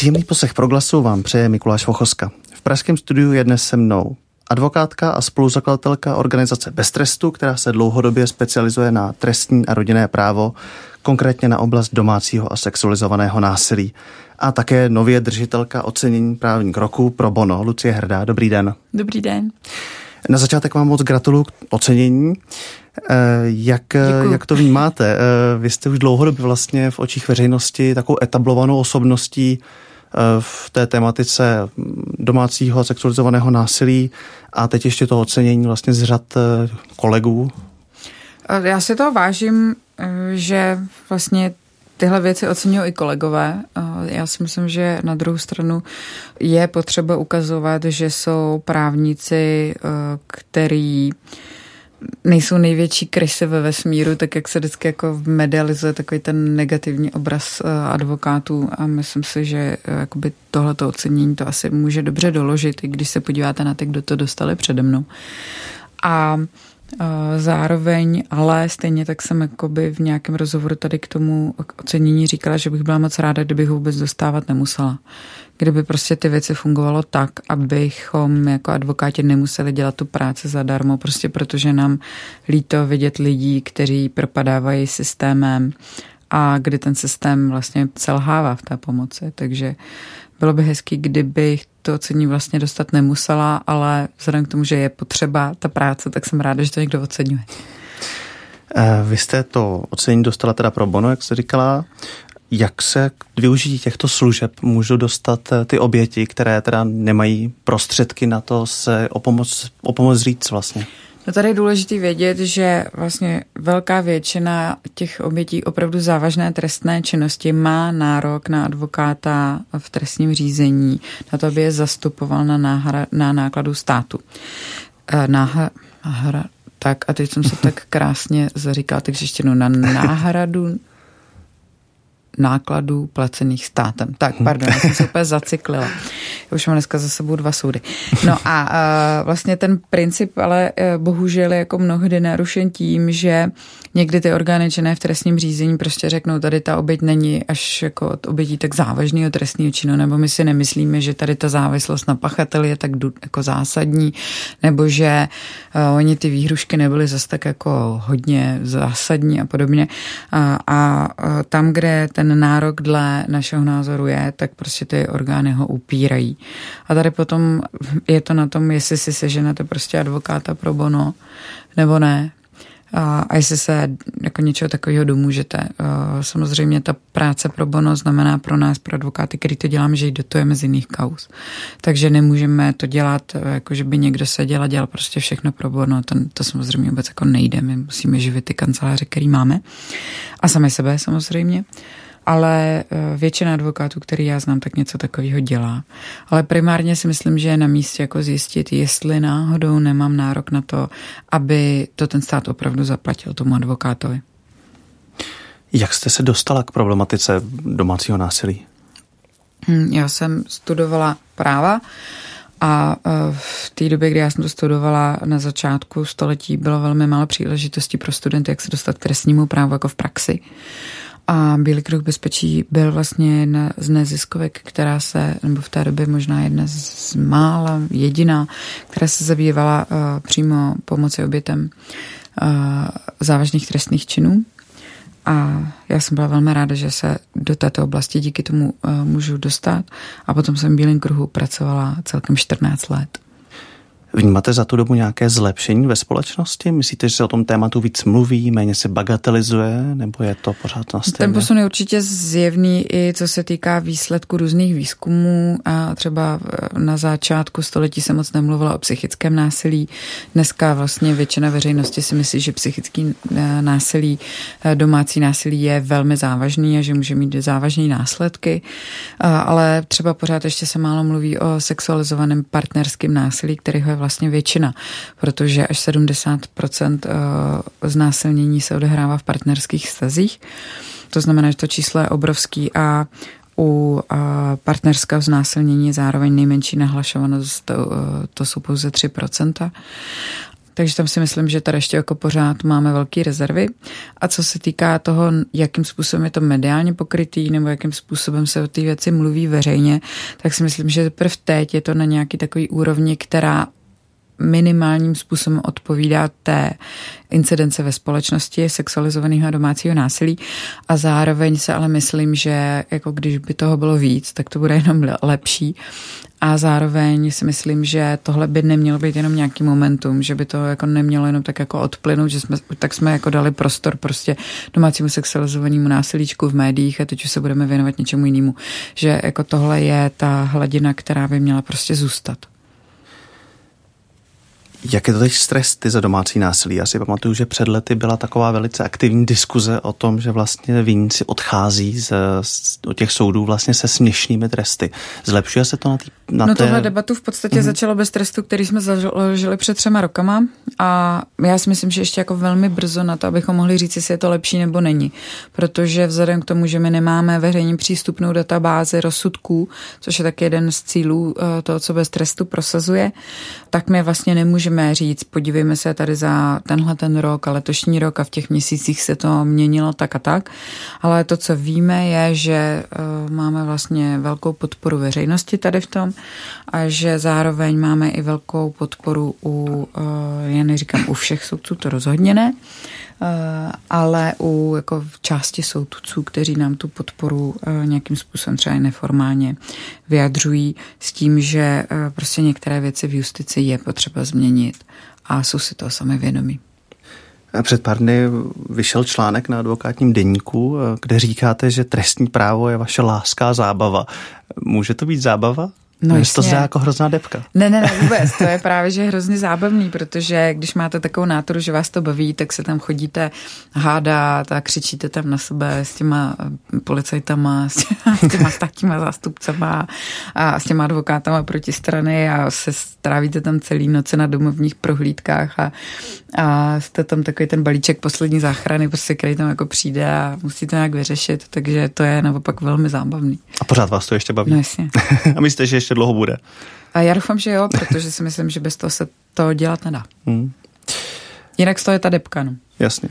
Příjemný poslech proglasu vám přeje Mikuláš Vochoska. V pražském studiu je dnes se mnou advokátka a spoluzakladatelka organizace Bez trestu, která se dlouhodobě specializuje na trestní a rodinné právo, konkrétně na oblast domácího a sexualizovaného násilí. A také nově držitelka ocenění právní kroku pro Bono, Lucie Hrdá. Dobrý den. Dobrý den. Na začátek vám moc gratuluju k ocenění. Eh, jak, jak to vnímáte? Eh, vy jste už dlouhodobě vlastně v očích veřejnosti takovou etablovanou osobností eh, v té tematice domácího a sexualizovaného násilí a teď ještě to ocenění vlastně z řad kolegů. Já si to vážím, že vlastně tyhle věci oceňují i kolegové. Já si myslím, že na druhou stranu je potřeba ukazovat, že jsou právníci, který nejsou největší krysy ve vesmíru, tak jak se vždycky jako medializuje takový ten negativní obraz advokátů a myslím si, že jakoby tohleto ocenění to asi může dobře doložit, i když se podíváte na ty, kdo to dostali přede mnou. A Zároveň, ale stejně tak jsem jakoby v nějakém rozhovoru tady k tomu ocenění říkala, že bych byla moc ráda, kdybych ho vůbec dostávat nemusela. Kdyby prostě ty věci fungovalo tak, abychom jako advokáti nemuseli dělat tu práci zadarmo, prostě protože nám líto vidět lidí, kteří propadávají systémem a kdy ten systém vlastně selhává v té pomoci. Takže bylo by hezký, kdybych to ocení vlastně dostat nemusela, ale vzhledem k tomu, že je potřeba ta práce, tak jsem ráda, že to někdo oceňuje. Eh, vy jste to ocenění dostala teda pro bono, jak jste říkala. Jak se k využití těchto služeb můžou dostat eh, ty oběti, které teda nemají prostředky na to se o pomoc, o pomoc říct vlastně? No tady je důležité vědět, že vlastně velká většina těch obětí opravdu závažné trestné činnosti má nárok na advokáta v trestním řízení, na to, aby je zastupoval na, náhra, na nákladu státu. Eh, náhra, náhra, tak a teď jsem se tak krásně zaříkala, takže ještě no, na náhradu nákladů placených státem. Tak, pardon, já jsem se úplně zacyklila. Už mám dneska za sebou dva soudy. No a uh, vlastně ten princip ale uh, bohužel je jako mnohdy narušen tím, že někdy ty orgány činné v trestním řízení prostě řeknou, tady ta oběť není až jako od obětí tak závažného trestního činu, nebo my si nemyslíme, že tady ta závislost na pachateli je tak jako zásadní, nebo že uh, oni ty výhrušky nebyly zase tak jako hodně zásadní a podobně. A, a tam, kde ten nárok dle našeho názoru je, tak prostě ty orgány ho upírají. A tady potom je to na tom, jestli si seženete prostě advokáta pro bono, nebo ne a, a jestli se jako něčeho takového domůžete. Samozřejmě ta práce pro bono znamená pro nás, pro advokáty, který to děláme, že dotujeme z jiných kaus. Takže nemůžeme to dělat, jako že by někdo seděl a dělal prostě všechno pro bono. To, to samozřejmě vůbec jako nejde. My musíme živit ty kanceláře, který máme. A sami sebe samozřejmě ale eh, většina advokátů, který já znám, tak něco takového dělá. Ale primárně si myslím, že je na místě jako zjistit, jestli náhodou nemám nárok na to, aby to ten stát opravdu zaplatil tomu advokátovi. Jak jste se dostala k problematice domácího násilí? Hm, já jsem studovala práva a eh, v té době, kdy já jsem to studovala na začátku století, bylo velmi málo příležitostí pro studenty, jak se dostat k trestnímu právu jako v praxi. A Bílý kruh bezpečí byl vlastně jedna z neziskovek, která se, nebo v té době možná jedna z mála, jediná, která se zabývala uh, přímo pomoci obětem uh, závažných trestných činů. A já jsem byla velmi ráda, že se do této oblasti díky tomu uh, můžu dostat. A potom jsem v Bílém kruhu pracovala celkem 14 let. Vnímáte za tu dobu nějaké zlepšení ve společnosti? Myslíte, že se o tom tématu víc mluví, méně se bagatelizuje, nebo je to pořád na stejně? Ten posun je určitě zjevný i co se týká výsledku různých výzkumů a třeba na začátku století se moc nemluvila o psychickém násilí. Dneska vlastně většina veřejnosti si myslí, že psychický eh, násilí, eh, domácí násilí je velmi závažný a že může mít závažné následky, ale třeba pořád ještě se málo mluví o sexualizovaném partnerském násilí, který vlastně většina, protože až 70% eh, znásilnění se odehrává v partnerských stazích. To znamená, že to číslo je obrovský a u eh, partnerského znásilnění zároveň nejmenší nahlašovanost, to, eh, to jsou pouze 3%. Takže tam si myslím, že tady ještě jako pořád máme velké rezervy. A co se týká toho, jakým způsobem je to mediálně pokrytý, nebo jakým způsobem se o té věci mluví veřejně, tak si myslím, že teprve teď je to na nějaký takový úrovni, která minimálním způsobem odpovídá té incidence ve společnosti sexualizovaného domácího násilí a zároveň se ale myslím, že jako když by toho bylo víc, tak to bude jenom lepší a zároveň si myslím, že tohle by nemělo být jenom nějaký momentum, že by to jako nemělo jenom tak jako odplynout, že jsme, tak jsme jako dali prostor prostě domácímu sexualizovanému násilíčku v médiích a teď už se budeme věnovat něčemu jinému. Že jako tohle je ta hladina, která by měla prostě zůstat. Jak je to teď stres ty za domácí násilí? Já si pamatuju, že před lety byla taková velice aktivní diskuze o tom, že vlastně viníci odchází z, z, do těch soudů vlastně se směšnými tresty. Zlepšuje se to na, tý, na no té... tohle debatu v podstatě mm-hmm. začalo bez trestu, který jsme založili před třema rokama a já si myslím, že ještě jako velmi brzo na to, abychom mohli říct, jestli je to lepší nebo není. Protože vzhledem k tomu, že my nemáme veřejně přístupnou databázi rozsudků, což je taky jeden z cílů eh, toho, co bez trestu prosazuje, tak my vlastně nemůžeme můžeme říct, podívejme se tady za tenhle ten rok a letošní rok a v těch měsících se to měnilo tak a tak, ale to, co víme, je, že uh, máme vlastně velkou podporu veřejnosti tady v tom a že zároveň máme i velkou podporu u, uh, já neříkám u všech soudců, to rozhodně ne, Eh, ale u jako v části soudců, kteří nám tu podporu eh, nějakým způsobem třeba i neformálně vyjadřují s tím, že eh, prostě některé věci v justici je potřeba změnit a jsou si toho sami vědomí. Před pár dny vyšel článek na advokátním deníku, kde říkáte, že trestní právo je vaše láska a zábava. Může to být zábava? No Mně to zdá jako hrozná depka. Ne, ne, ne, vůbec. To je právě, že hrozně zábavný, protože když máte takovou nátoru, že vás to baví, tak se tam chodíte hádat a křičíte tam na sebe s těma policajtama, s těma, s těma státníma zástupcama a s těma advokátama proti strany a se strávíte tam celý noce na domovních prohlídkách a, a jste tam takový ten balíček poslední záchrany, prostě, který tam jako přijde a musíte nějak vyřešit, takže to je naopak velmi zábavný. A pořád vás to ještě baví? No jasně. a myslíte, že ještě dlouho bude? A já doufám, že jo, protože si myslím, že bez toho se to dělat nedá. Hmm. Jinak z toho je ta depka, no. Jasně.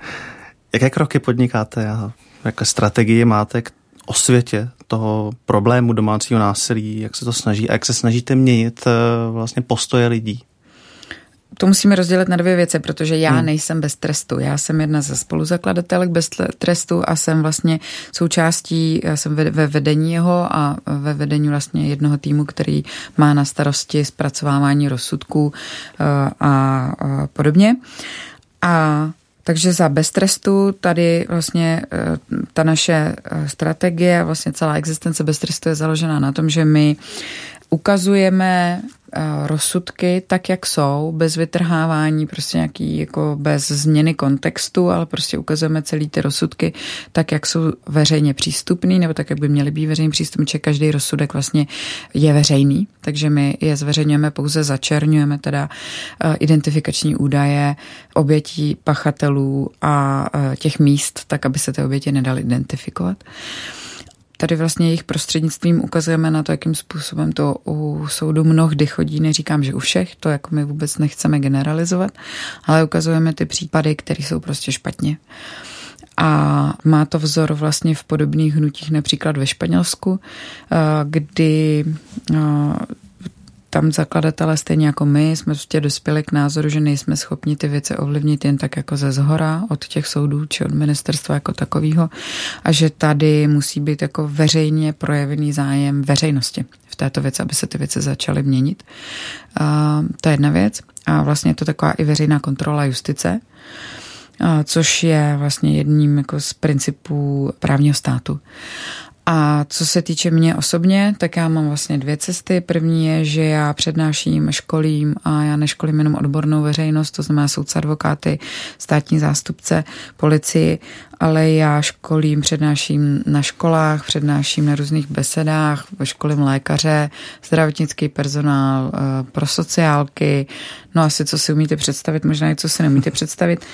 Jaké kroky podnikáte a jaké strategie máte k osvětě toho problému domácího násilí, jak se to snaží a jak se snažíte měnit eh, vlastně postoje lidí? To musíme rozdělit na dvě věci, protože já hmm. nejsem bez trestu. Já jsem jedna ze spoluzakladatelek bez trestu a jsem vlastně součástí, já jsem ve vedení jeho a ve vedení vlastně jednoho týmu, který má na starosti zpracovávání rozsudků eh, a podobně. A takže za bez trestu tady vlastně eh, ta naše eh, strategie, vlastně celá existence bez trestu je založena na tom, že my ukazujeme rozsudky tak, jak jsou, bez vytrhávání, prostě nějaký, jako bez změny kontextu, ale prostě ukazujeme celý ty rozsudky tak, jak jsou veřejně přístupný, nebo tak, jak by měly být veřejně přístupný, že každý rozsudek vlastně je veřejný, takže my je zveřejňujeme pouze, začerňujeme teda eh, identifikační údaje obětí, pachatelů a eh, těch míst, tak, aby se ty oběti nedaly identifikovat tady vlastně jejich prostřednictvím ukazujeme na to, jakým způsobem to u soudu mnohdy chodí. Neříkám, že u všech, to jako my vůbec nechceme generalizovat, ale ukazujeme ty případy, které jsou prostě špatně. A má to vzor vlastně v podobných hnutích například ve Španělsku, eh, kdy eh, tam zakladatelé stejně jako my jsme prostě dospěli k názoru, že nejsme schopni ty věci ovlivnit jen tak jako ze zhora od těch soudů či od ministerstva jako takového a že tady musí být jako veřejně projevený zájem veřejnosti v této věci, aby se ty věci začaly měnit. A to je jedna věc. A vlastně je to taková i veřejná kontrola justice, což je vlastně jedním jako z principů právního státu. A co se týče mě osobně, tak já mám vlastně dvě cesty. První je, že já přednáším, školím a já neškolím jenom odbornou veřejnost, to znamená soudce, advokáty, státní zástupce, policii, ale já školím, přednáším na školách, přednáším na různých besedách, školím lékaře, zdravotnický personál, eh, pro sociálky, no asi co si umíte představit, možná i co si neumíte představit.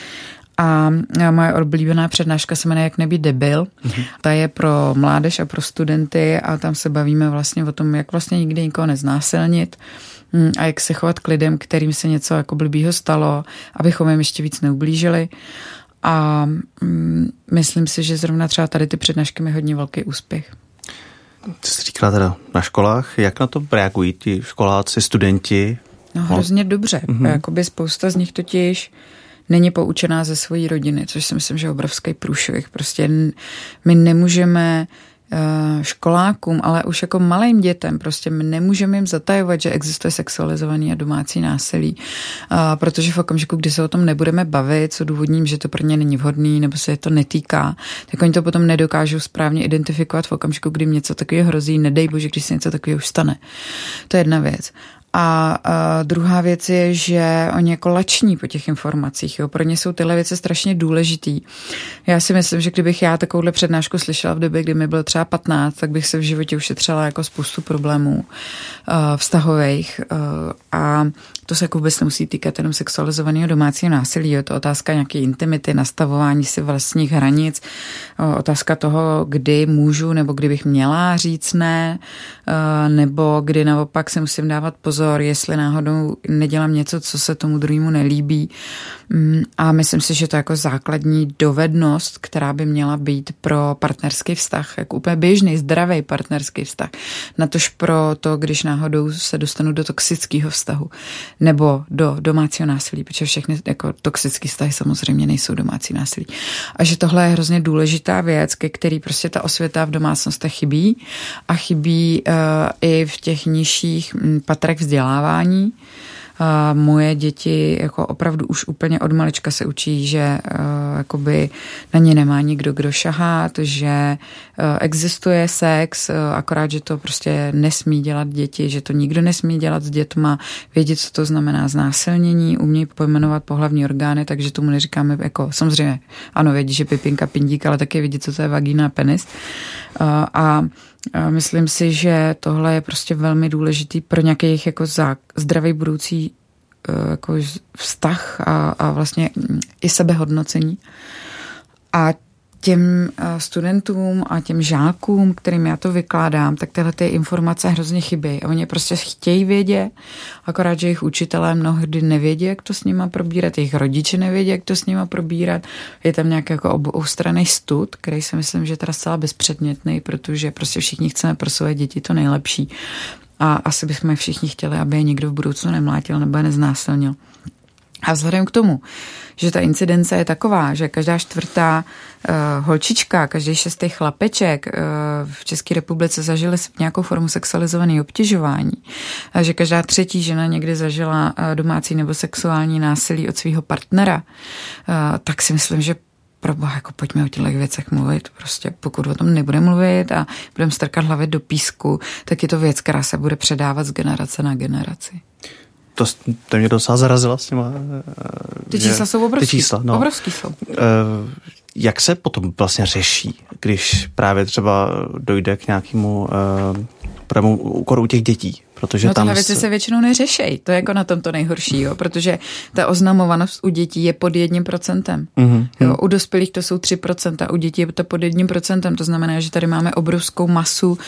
A moje oblíbená přednáška se jmenuje Jak nebýt debil. Mm-hmm. Ta je pro mládež a pro studenty a tam se bavíme vlastně o tom, jak vlastně nikdy nikoho neznásilnit hm, a jak se chovat k lidem, kterým se něco jako blbýho stalo, abychom jim ještě víc neublížili. A mm, myslím si, že zrovna třeba tady ty přednášky mi hodně velký úspěch. Ty jsi říkala teda na školách, jak na to reagují ti školáci, studenti? No hrozně dobře. Mm-hmm. Jakoby spousta z nich totiž není poučená ze své rodiny, což si myslím, že je obrovský průšvih. Prostě my nemůžeme Eh, školákům, ale už jako malým dětem, prostě my nemůžeme jim zatajovat, že existuje sexualizovaný a domácí násilí, a protože v okamžiku, kdy se o tom nebudeme bavit, co důvodním, že to pro ně není vhodný nebo se je to netýká, tak oni to potom nedokážou správně identifikovat v okamžiku, kdy něco takového hrozí, nedej bože, když se něco takového už stane. To je jedna věc. A, a druhá věc je, že oni jako lační po těch informacích. Jo. Pro ně jsou tyhle věci strašně důležitý. Já si myslím, že kdybych já takovouhle přednášku slyšela v době, kdy mi bylo třeba 15, tak bych se v životě ušetřila jako spoustu problémů uh, vztahových. Uh, a to se jako vůbec nemusí týkat jenom sexualizovaného domácího násilí. Je to otázka nějaké intimity, nastavování si vlastních hranic, otázka toho, kdy můžu nebo kdy bych měla říct ne, nebo kdy naopak se musím dávat pozor, jestli náhodou nedělám něco, co se tomu druhému nelíbí. Mm, a myslím si, že to je jako základní dovednost, která by měla být pro partnerský vztah, jako úplně běžný, zdravý partnerský vztah. Natož pro to, když náhodou se dostanu do toxického vztahu nebo do domácího násilí, protože všechny jako toxické vztahy samozřejmě nejsou domácí násilí. A že tohle je hrozně důležitá věc, ke který prostě ta osvěta v domácnostech chybí a chybí uh, i v těch nižších mm, patrech vzdělávání. A moje děti jako opravdu už úplně od malička se učí, že uh, jakoby na ně nemá nikdo kdo šahat, že uh, existuje sex, uh, akorát, že to prostě nesmí dělat děti, že to nikdo nesmí dělat s dětma, vědět, co to znamená znásilnění, umějí pojmenovat pohlavní orgány, takže tomu neříkáme jako samozřejmě, ano, vědí, že pipinka, pindík, ale také vědí, co to je vagína a penis. Uh, a Myslím si, že tohle je prostě velmi důležitý pro nějaký jejich jako zdravý budoucí e, jako vztah a, a vlastně i sebehodnocení. A těm eh, studentům a těm žákům, kterým já to vykládám, tak tyhle ty informace hrozně chybí. A oni prostě chtějí vědět, akorát, že jejich učitelé mnohdy nevědí, jak to s nima probírat, jejich rodiče nevědí, jak to s nima probírat. Je tam nějaký jako oboustranný stud, který si myslím, že je teda zcela bezpředmětný, protože prostě všichni chceme pro své děti to nejlepší. A asi bychom všichni chtěli, aby je někdo v budoucnu nemlátil nebo je neznásilnil. A vzhledem k tomu, že ta incidence je taková, že každá čtvrtá uh, holčička, každý šestý chlapeček uh, v České republice zažili nějakou formu sexualizovaného obtěžování, a že každá třetí žena někdy zažila uh, domácí nebo sexuální násilí od svého partnera, uh, tak si myslím, že proboha, jako pojďme o těchto věcech mluvit. Prostě pokud o tom nebudeme mluvit a budeme strkat hlavy do písku, tak je to věc, která se bude předávat z generace na generaci to, to mě docela zarazila s těma. Ty čísla jsou obrovský. Ty čísla, no. Obrovský jsou. Uh, jak se potom vlastně řeší, když právě třeba dojde k nějakému uh, úkoru u těch dětí? Protože no tam věci se... se většinou neřešejí. To je jako na tom to nejhorší, jo? protože ta oznamovanost u dětí je pod jedním procentem. Mm-hmm. Jo? U dospělých to jsou tři procenta, u dětí je to pod jedním procentem. To znamená, že tady máme obrovskou masu uh,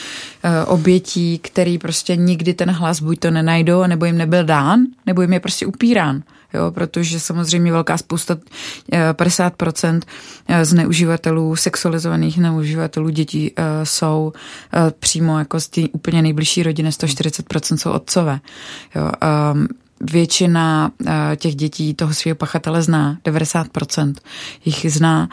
obětí, který prostě nikdy ten hlas buď to nenajdou, nebo jim nebyl dán, nebo jim je prostě upírán jo, protože samozřejmě velká spousta, 50% eh, eh, zneuživatelů, sexualizovaných zneuživatelů dětí eh, jsou přímo jako z té úplně nejbližší rodiny, 140% jsou otcové. Jo, ehm, většina těch dětí toho svého pachatele zná, 90% jich zná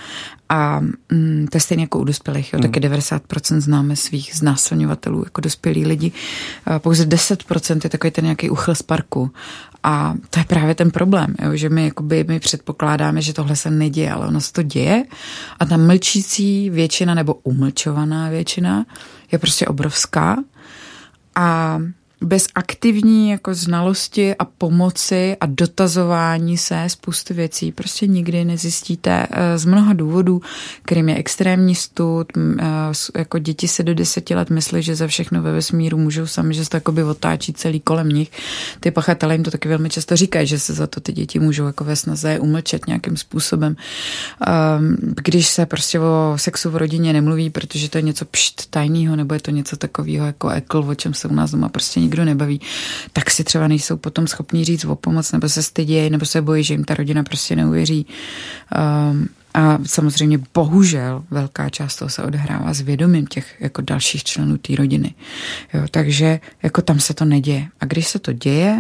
a mm, to je stejně jako u dospělých, jo, mm. taky 90% známe svých znásilňovatelů jako dospělí lidi. Pouze 10% je takový ten nějaký uchyl z parku a to je právě ten problém, jo, že my, jakoby, my předpokládáme, že tohle se neděje, ale ono se to děje. A ta mlčící většina nebo umlčovaná většina je prostě obrovská. A bez aktivní jako znalosti a pomoci a dotazování se spousty věcí prostě nikdy nezjistíte eh, z mnoha důvodů, kterým je extrémní stud, eh, jako děti se do deseti let myslí, že za všechno ve vesmíru můžou sami, že se to by otáčí celý kolem nich. Ty pachatelé jim to taky velmi často říkají, že se za to ty děti můžou jako ve snaze umlčet nějakým způsobem. Ehm, když se prostě o sexu v rodině nemluví, protože to je něco pšt tajného, nebo je to něco takového jako ekl, o čem se u nás doma prostě nikdo nebaví, tak si třeba nejsou potom schopní říct o pomoc, nebo se stydějí, nebo se bojí, že jim ta rodina prostě neuvěří. Um, a samozřejmě bohužel velká část toho se odehrává s vědomím těch jako dalších členů té rodiny. Jo, takže jako tam se to neděje. A když se to děje,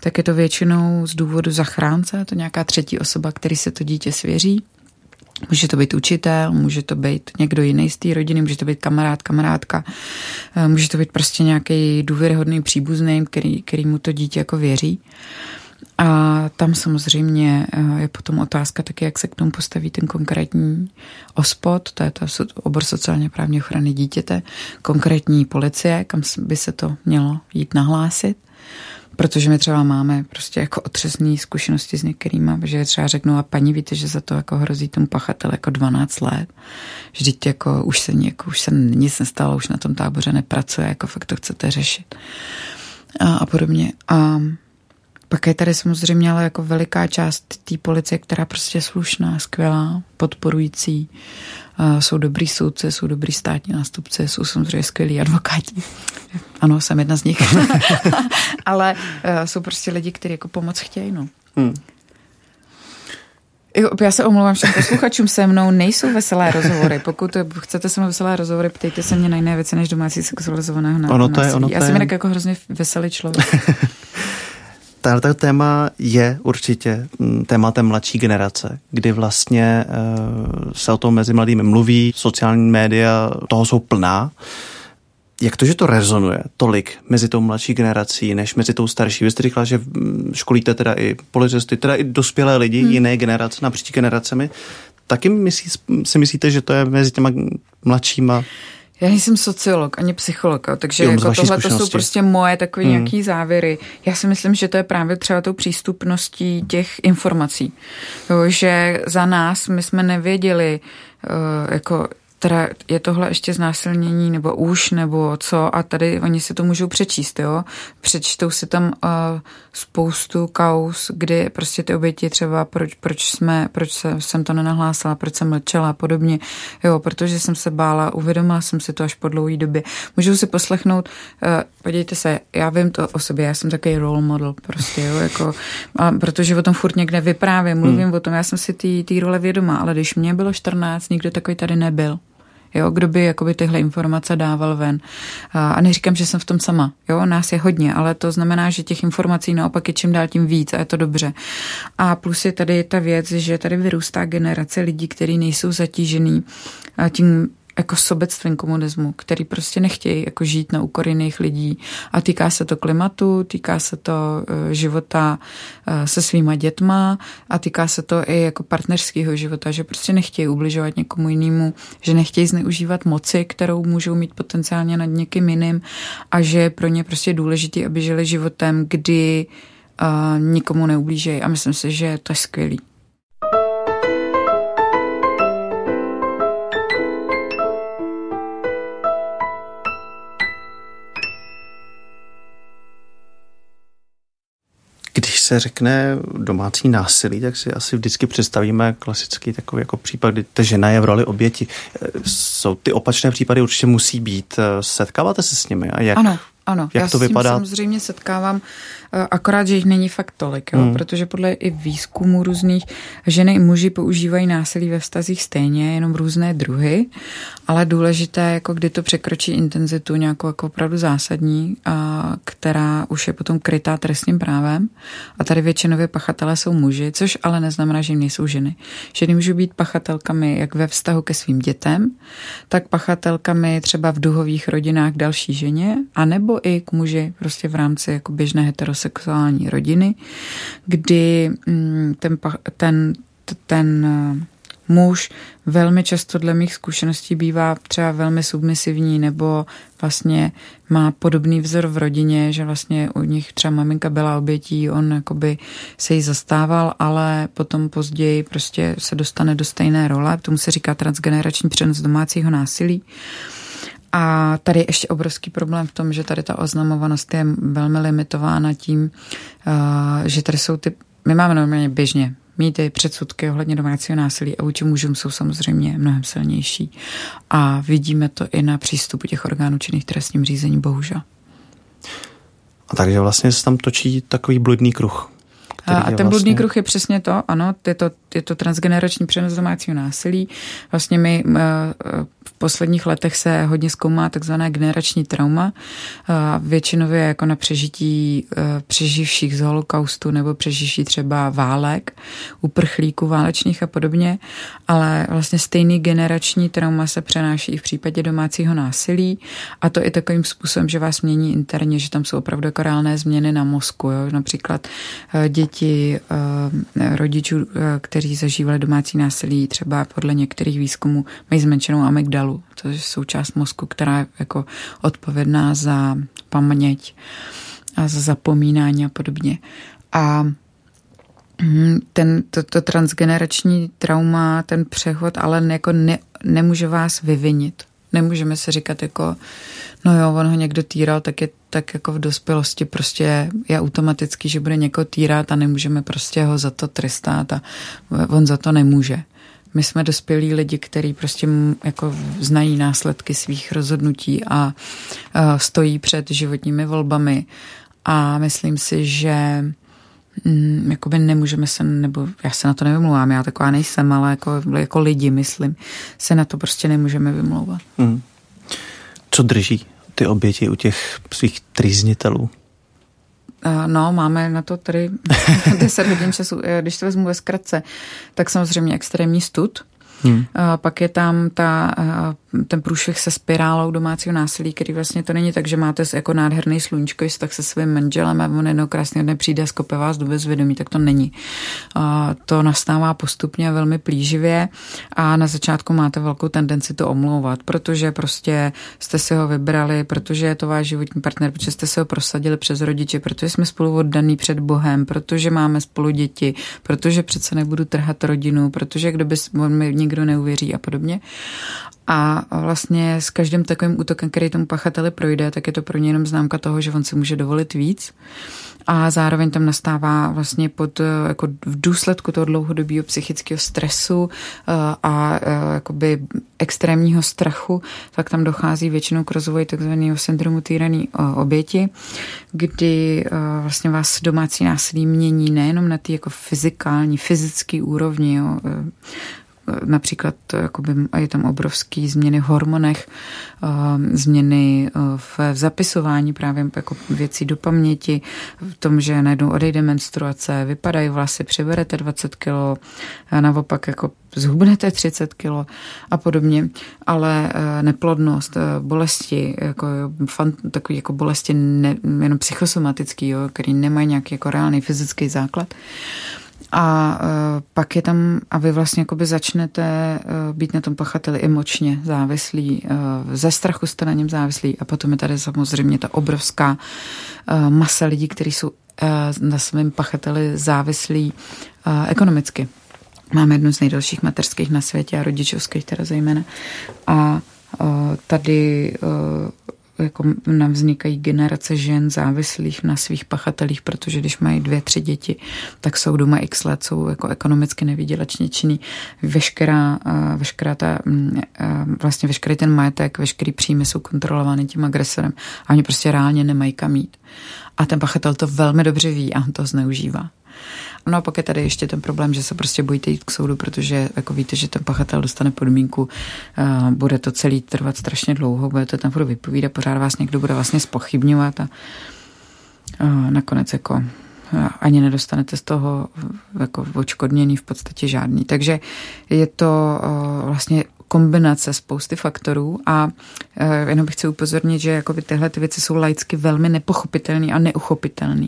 tak je to většinou z důvodu zachránce, to nějaká třetí osoba, který se to dítě svěří, Může to být učitel, může to být někdo jiný z té rodiny, může to být kamarád, kamarádka, eh, může to být prostě nějaký důvěryhodný příbuzný, který, který mu to dítě jako věří. A tam samozřejmě eh, je potom otázka taky, jak se k tomu postaví ten konkrétní ospod, to je to obor sociálně právní ochrany dítěte, konkrétní policie, kam by se to mělo jít nahlásit. Protože my třeba máme prostě jako otřesné zkušenosti s některýma, že třeba řeknu a paní víte, že za to jako hrozí tomu pachatel jako 12 let. Vždyť jako už se, jako, už se nic nestalo, už na tom táboře nepracuje, jako fakt to chcete řešit. A, a podobně. A pak je tady samozřejmě ale jako veliká část té policie, která prostě je slušná, skvělá, podporující. Jsou dobrý soudci, jsou dobrý státní nástupci, jsou samozřejmě skvělí advokáti. Ano, jsem jedna z nich. ale e, jsou prostě lidi, kteří jako pomoc chtějí. No. Hmm. Já se omlouvám všem posluchačům, se mnou nejsou veselé rozhovory. Pokud chcete se mnou veselé rozhovory, ptejte se mě na jiné věci než domácí sexualizovaného násilí. Ono to je, ono to Já jsem jinak jako hrozně veselý člověk. Tato téma je určitě mm, tématem mladší generace, kdy vlastně eh, se o tom mezi mladými mluví, sociální média toho jsou plná. Jak to, že to rezonuje tolik mezi tou mladší generací, než mezi tou starší? Vy jste říkala, že mm, školíte teda i policisty, teda i dospělé lidi, hmm. jiné generace, napříč generacemi. Taky myslí, si myslíte, že to je mezi těma mladšíma já nejsem sociolog ani psycholog, takže jo, jako tohle to jsou prostě moje takové hmm. nějaké závěry. Já si myslím, že to je právě třeba tou přístupností těch informací. Jo, že za nás my jsme nevěděli, uh, jako teda je tohle ještě znásilnění nebo už nebo co a tady oni si to můžou přečíst, jo. Přečtou si tam uh, spoustu kaus, kdy prostě ty oběti třeba proč, proč jsme, proč se, jsem to nenahlásila, proč jsem mlčela a podobně, jo, protože jsem se bála, uvědomila jsem si to až po dlouhé době. Můžou si poslechnout, uh, podívejte se, já vím to o sobě, já jsem takový role model prostě, jo, jako, a protože o tom furt někde vyprávím, mluvím hmm. o tom, já jsem si ty role vědomá, ale když mě bylo 14, nikdo takový tady nebyl jo, kdo by jakoby tyhle informace dával ven. A neříkám, že jsem v tom sama, jo, nás je hodně, ale to znamená, že těch informací naopak je čím dál tím víc a je to dobře. A plus je tady ta věc, že tady vyrůstá generace lidí, kteří nejsou zatížený tím jako sobectvím komunismu, který prostě nechtějí jako žít na úkor jiných lidí. A týká se to klimatu, týká se to uh, života uh, se svýma dětma a týká se to i jako partnerského života, že prostě nechtějí ubližovat někomu jinému, že nechtějí zneužívat moci, kterou můžou mít potenciálně nad někým jiným a že je pro ně prostě důležité, aby žili životem, kdy uh, nikomu neublížejí. A myslím si, že to je skvělý. Se řekne domácí násilí, tak si asi vždycky představíme klasický takový jako případ, kdy ta žena je v roli oběti. Jsou ty opačné případy určitě musí být. Setkáváte se s nimi? A jak, ano, ano. Jak já to vypadá? samozřejmě setkávám Eh, akorát, že jich není fakt tolik, jo? Hmm. protože podle i výzkumu různých ženy i muži používají násilí ve vztazích stejně, jenom různé druhy, ale důležité, jako kdy to překročí intenzitu nějakou jako opravdu zásadní, a která už je potom krytá trestním právem. A tady většinově pachatelé jsou muži, což ale neznamená, že nejsou ženy. Ženy můžou být pachatelkami jak ve vztahu ke svým dětem, tak pachatelkami třeba v duhových rodinách další ženě, anebo i k muži prostě v rámci jako běžné heterosexuální rodiny, kdy mm, ten, ten, ten muž velmi často dle mých zkušeností bývá třeba velmi submisivní nebo vlastně má podobný vzor v rodině, že vlastně u nich třeba maminka byla obětí, on jakoby se jí zastával, ale potom později prostě se dostane do stejné role. Tomu se říká transgenerační přenos domácího násilí. A tady je ještě obrovský problém v tom, že tady ta oznamovanost je velmi limitována tím, eh, že tady jsou ty, my máme normálně běžně mýty, předsudky ohledně domácího násilí a vůči mužům jsou samozřejmě mnohem silnější. A vidíme to i na přístupu těch orgánů činných trestním řízení, bohužel. A takže vlastně se tam točí takový bludný kruh. A ten vlastně... bludný kruh je přesně to, ano, je to, je to transgenerační přenos domácího násilí. Vlastně my v posledních letech se hodně zkoumá takzvané generační trauma, většinově jako na přežití přeživších z holokaustu nebo přeživší třeba válek, uprchlíků válečných a podobně, ale vlastně stejný generační trauma se přenáší i v případě domácího násilí a to i takovým způsobem, že vás mění interně, že tam jsou opravdu jako reálné změny na mozku, jo? například děti rodičů, kteří zažívali domácí násilí, třeba podle některých výzkumů mají zmenšenou amygdalu, to je součást mozku, která je jako odpovědná za paměť a za zapomínání a podobně. A hm, ten, to, to transgenerační trauma, ten přechod, ale jako ne, nemůže vás vyvinit. Nemůžeme se říkat jako, no jo, on ho někdo týral, tak je tak jako v dospělosti prostě je automaticky, že bude někoho týrat a nemůžeme prostě ho za to trestat a on za to nemůže. My jsme dospělí lidi, kteří prostě jako znají následky svých rozhodnutí a stojí před životními volbami a myslím si, že mm, jakoby nemůžeme se, nebo já se na to nevymlouvám, já taková nejsem, ale jako, jako lidi, myslím, se na to prostě nemůžeme vymlouvat. Hmm. Co drží ty oběti u těch svých trýznitelů? No, máme na to tady 10 hodin času. Když to vezmu ve zkratce, tak samozřejmě extrémní stud, Hmm. Pak je tam ta, ten průšvih se spirálou domácího násilí, který vlastně to není tak, že máte jako nádherný sluníčko, tak se svým manželem a on jednou krásně dne přijde a skope vás do bezvědomí, tak to není. To nastává postupně velmi plíživě a na začátku máte velkou tendenci to omlouvat, protože prostě jste si ho vybrali, protože je to váš životní partner, protože jste se ho prosadili přes rodiče, protože jsme spolu oddaný před Bohem, protože máme spolu děti, protože přece nebudu trhat rodinu, protože kdo by mi nikdo neuvěří a podobně. A vlastně s každým takovým útokem, který tomu pachateli projde, tak je to pro ně jenom známka toho, že on si může dovolit víc. A zároveň tam nastává vlastně pod, jako v důsledku toho dlouhodobého psychického stresu eh, a eh, jakoby extrémního strachu, tak tam dochází většinou k rozvoji takzvaného syndromu týraný eh, oběti, kdy vlastně vás domácí násilí mění nejenom na ty jako fyzikální, fyzický úrovni, jo, například jakoby, je tam obrovský změny v hormonech, ehm, změny eh, v zapisování právě jako věcí do paměti, v tom, že najednou odejde menstruace, vypadají vlasy, přiberete 20 kilo, a naopak jako zhubnete 30 kilo a podobně, ale eh, neplodnost, eh, bolesti, jako, fan, takový jako bolesti ne, jenom psychosomatický, jo, který nemají nějaký jako reálný fyzický základ, a uh, pak je tam, a vy vlastně jakoby začnete uh, být na tom pachateli emočně závislí, uh, ze strachu jste na něm závislí a potom je tady samozřejmě ta obrovská masa lidí, kteří jsou na svém pachateli závislí ekonomicky. Máme jednu z nejdelších mateřských na světě a rodičovských teda zejména. A tady jako nám vznikají generace žen závislých na svých pachatelích, protože když mají dvě, tři děti, tak jsou doma x let, jsou jako ekonomicky nevydělečně činný. Veškerá, veškerá ta, mm, vlastně veškerý ten majetek, veškerý příjmy jsou kontrolovány tím agresorem a oni prostě reálně nemají kam jít. A ten pachatel to velmi dobře ví a on to zneužívá. No a pak je tady ještě ten problém, že se prostě bojíte jít k soudu, protože jako víte, že ten pachatel dostane podmínku, uh, bude to celý trvat strašně dlouho, budete tam budu vypovídat, pořád vás někdo bude vlastně spochybňovat a uh, nakonec jako ani nedostanete z toho jako očkodněný v podstatě žádný. Takže je to uh, vlastně kombinace spousty faktorů a e, jenom bych chci upozornit, že jakoby tyhle ty věci jsou laicky velmi nepochopitelné a neuchopitelné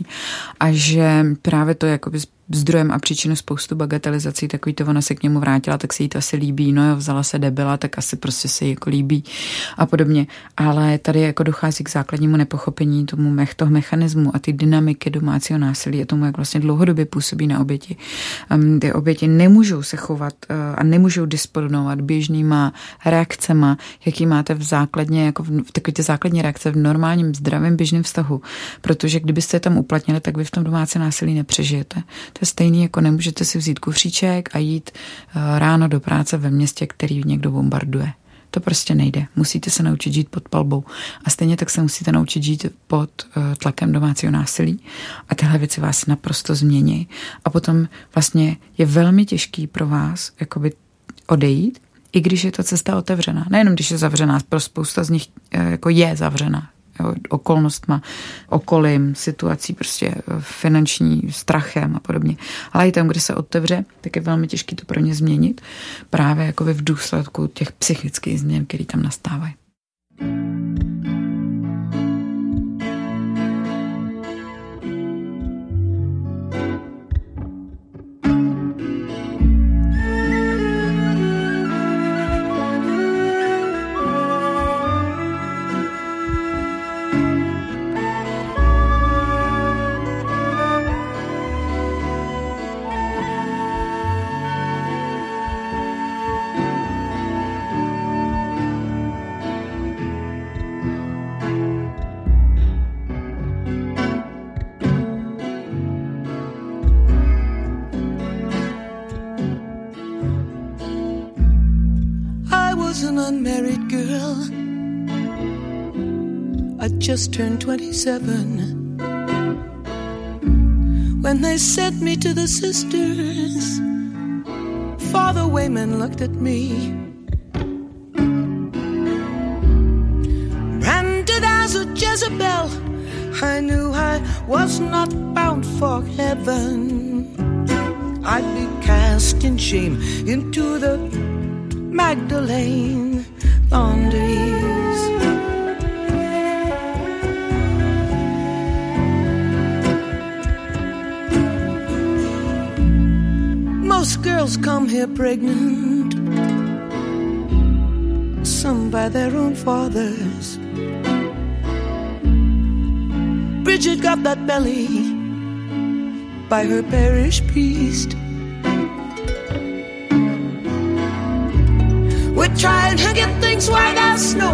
a že právě to jakoby zdrojem a příčinu spoustu bagatelizací, takový to ona se k němu vrátila, tak se jí to asi líbí, no jo, vzala se debila, tak asi prostě se jí jako líbí a podobně. Ale tady jako dochází k základnímu nepochopení tomu mech, toho mechanismu a ty dynamiky domácího násilí a tomu, jak vlastně dlouhodobě působí na oběti. Um, ty oběti nemůžou se chovat uh, a nemůžou disponovat běžnýma reakcema, jaký máte v základně, jako v, v ty základní reakce v normálním, zdravém, běžném vztahu. Protože kdybyste je tam uplatnili, tak vy v tom domácí násilí nepřežijete. To je stejný, jako nemůžete si vzít kufříček a jít uh, ráno do práce ve městě, který někdo bombarduje. To prostě nejde. Musíte se naučit žít pod palbou. A stejně tak se musíte naučit žít pod uh, tlakem domácího násilí. A tyhle věci vás naprosto změní. A potom vlastně je velmi těžký pro vás jakoby odejít, i když je ta cesta otevřená. Nejenom když je zavřená, pro spousta z nich uh, jako je zavřená okolnostma, okolím, situací, prostě eh, finanční, strachem a podobně. Ale i tam, kde se otevře, tak je velmi těžké to pro ně změnit, právě jako v důsledku těch psychických změn, které tam nastávají. Just turned 27 when they sent me to the sisters. Father Wayman looked at me, branded as a Jezebel. I knew I was not bound for heaven. I'd be cast in shame into the Magdalene laundries. Girls come here pregnant, some by their own fathers. Bridget got that belly by her parish priest. We're trying to get things white as snow,